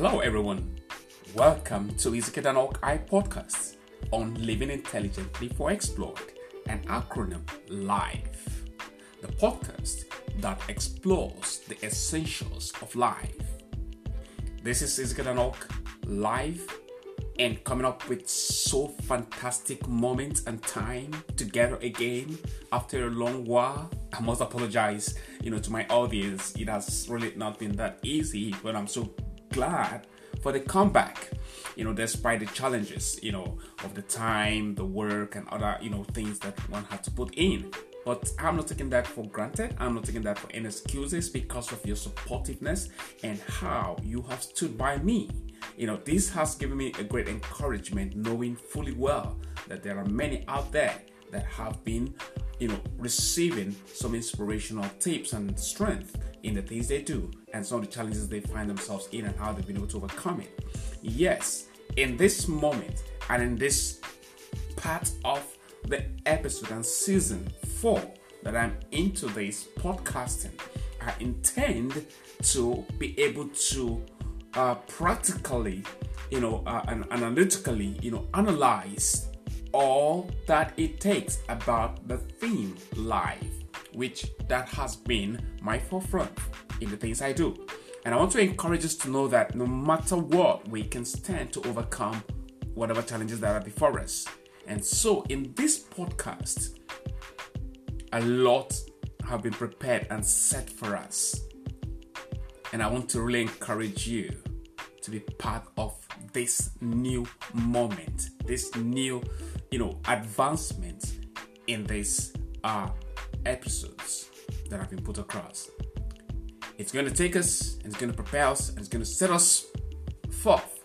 Hello, everyone. Welcome to Ezekiel Danok I podcast on Living Intelligently for Explored, an acronym LIFE, the podcast that explores the essentials of life. This is Ezekiel Danok live and coming up with so fantastic moments and time together again after a long while. I must apologize, you know, to my audience. It has really not been that easy, but I'm so glad for the comeback. You know, despite the challenges, you know, of the time, the work, and other, you know, things that one had to put in. But I'm not taking that for granted. I'm not taking that for any excuses because of your supportiveness and how you have stood by me. You know, this has given me a great encouragement knowing fully well that there are many out there that have been, you know, receiving some inspirational tips and strength in the things they do and some of the challenges they find themselves in and how they've been able to overcome it. Yes, in this moment and in this part of the episode and season four that I'm into this podcasting, I intend to be able to uh, practically, you know, uh, and analytically, you know, analyze all that it takes about the theme life, which that has been my forefront in the things I do. And I want to encourage us to know that no matter what, we can stand to overcome whatever challenges that are before us. And so, in this podcast, a lot have been prepared and set for us. And I want to really encourage you to be part of this new moment, this new, you know, advancement in these uh, episodes that have been put across. It's going to take us, and it's going to prepare us, and it's going to set us forth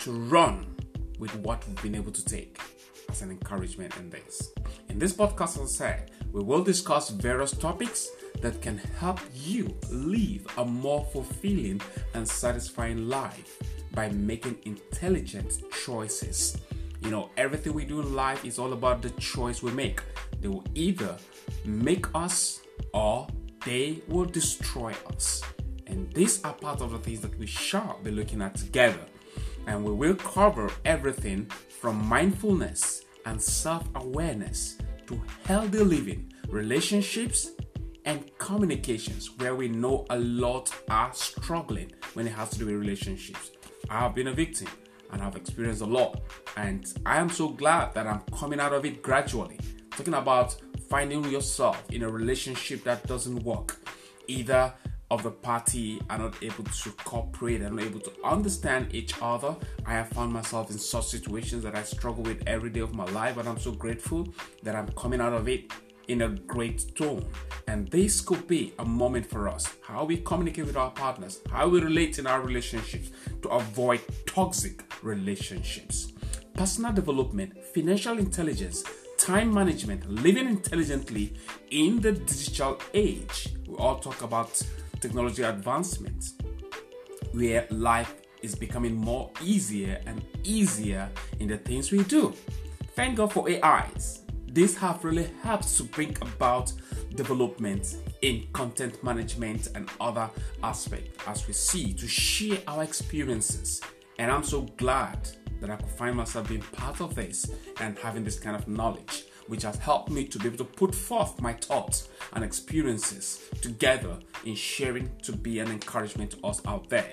to run with what we've been able to take as an encouragement in this. In this podcast, as I said, we will discuss various topics that can help you live a more fulfilling and satisfying life by making intelligent choices. You know, everything we do in life is all about the choice we make. They will either make us or they will destroy us. And these are part of the things that we shall be looking at together. And we will cover everything from mindfulness and self awareness to healthy living, relationships, and communications, where we know a lot are struggling when it has to do with relationships. I have been a victim and I've experienced a lot, and I am so glad that I'm coming out of it gradually. Talking about finding yourself in a relationship that doesn't work, either of the party are not able to cooperate and not able to understand each other. I have found myself in such situations that I struggle with every day of my life, and I'm so grateful that I'm coming out of it in a great tone. And this could be a moment for us how we communicate with our partners, how we relate in our relationships to avoid toxic relationships. Personal development, financial intelligence, time management, living intelligently in the digital age. We all talk about technology advancements where life is becoming more easier and easier in the things we do. Thank God for AIs. These have really helped to bring about development in content management and other aspects as we see to share our experiences. And I'm so glad that I could find myself being part of this and having this kind of knowledge, which has helped me to be able to put forth my thoughts and experiences together in sharing to be an encouragement to us out there.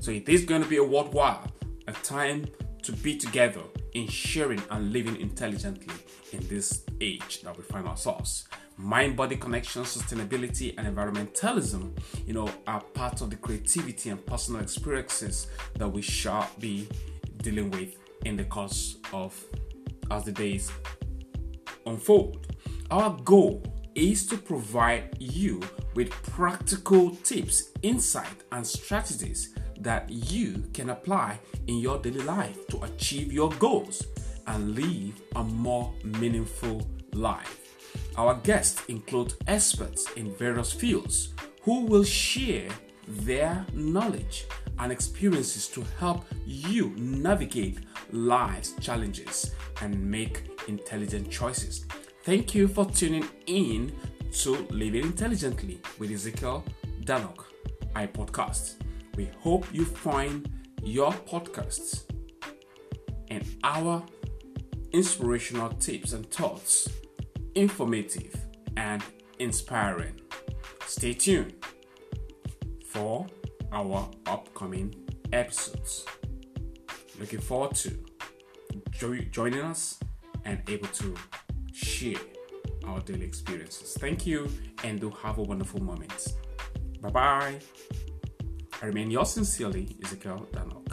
So it is going to be a worthwhile, a time to be together in sharing and living intelligently in this age that we find ourselves. Mind body connection, sustainability, and environmentalism, you know, are part of the creativity and personal experiences that we shall be dealing with in the course of as the days unfold. Our goal is to provide you with practical tips, insight, and strategies that you can apply in your daily life to achieve your goals and live a more meaningful life. Our guests include experts in various fields who will share their knowledge and experiences to help you navigate life's challenges and make intelligent choices. Thank you for tuning in to Living Intelligently with Ezekiel Danok, I podcast. We hope you find your podcasts and our inspirational tips and thoughts informative and inspiring. Stay tuned for our upcoming episodes. Looking forward to jo- joining us and able to share our daily experiences. Thank you and do have a wonderful moment. Bye bye. I remain yours sincerely, Ezekiel Daniel.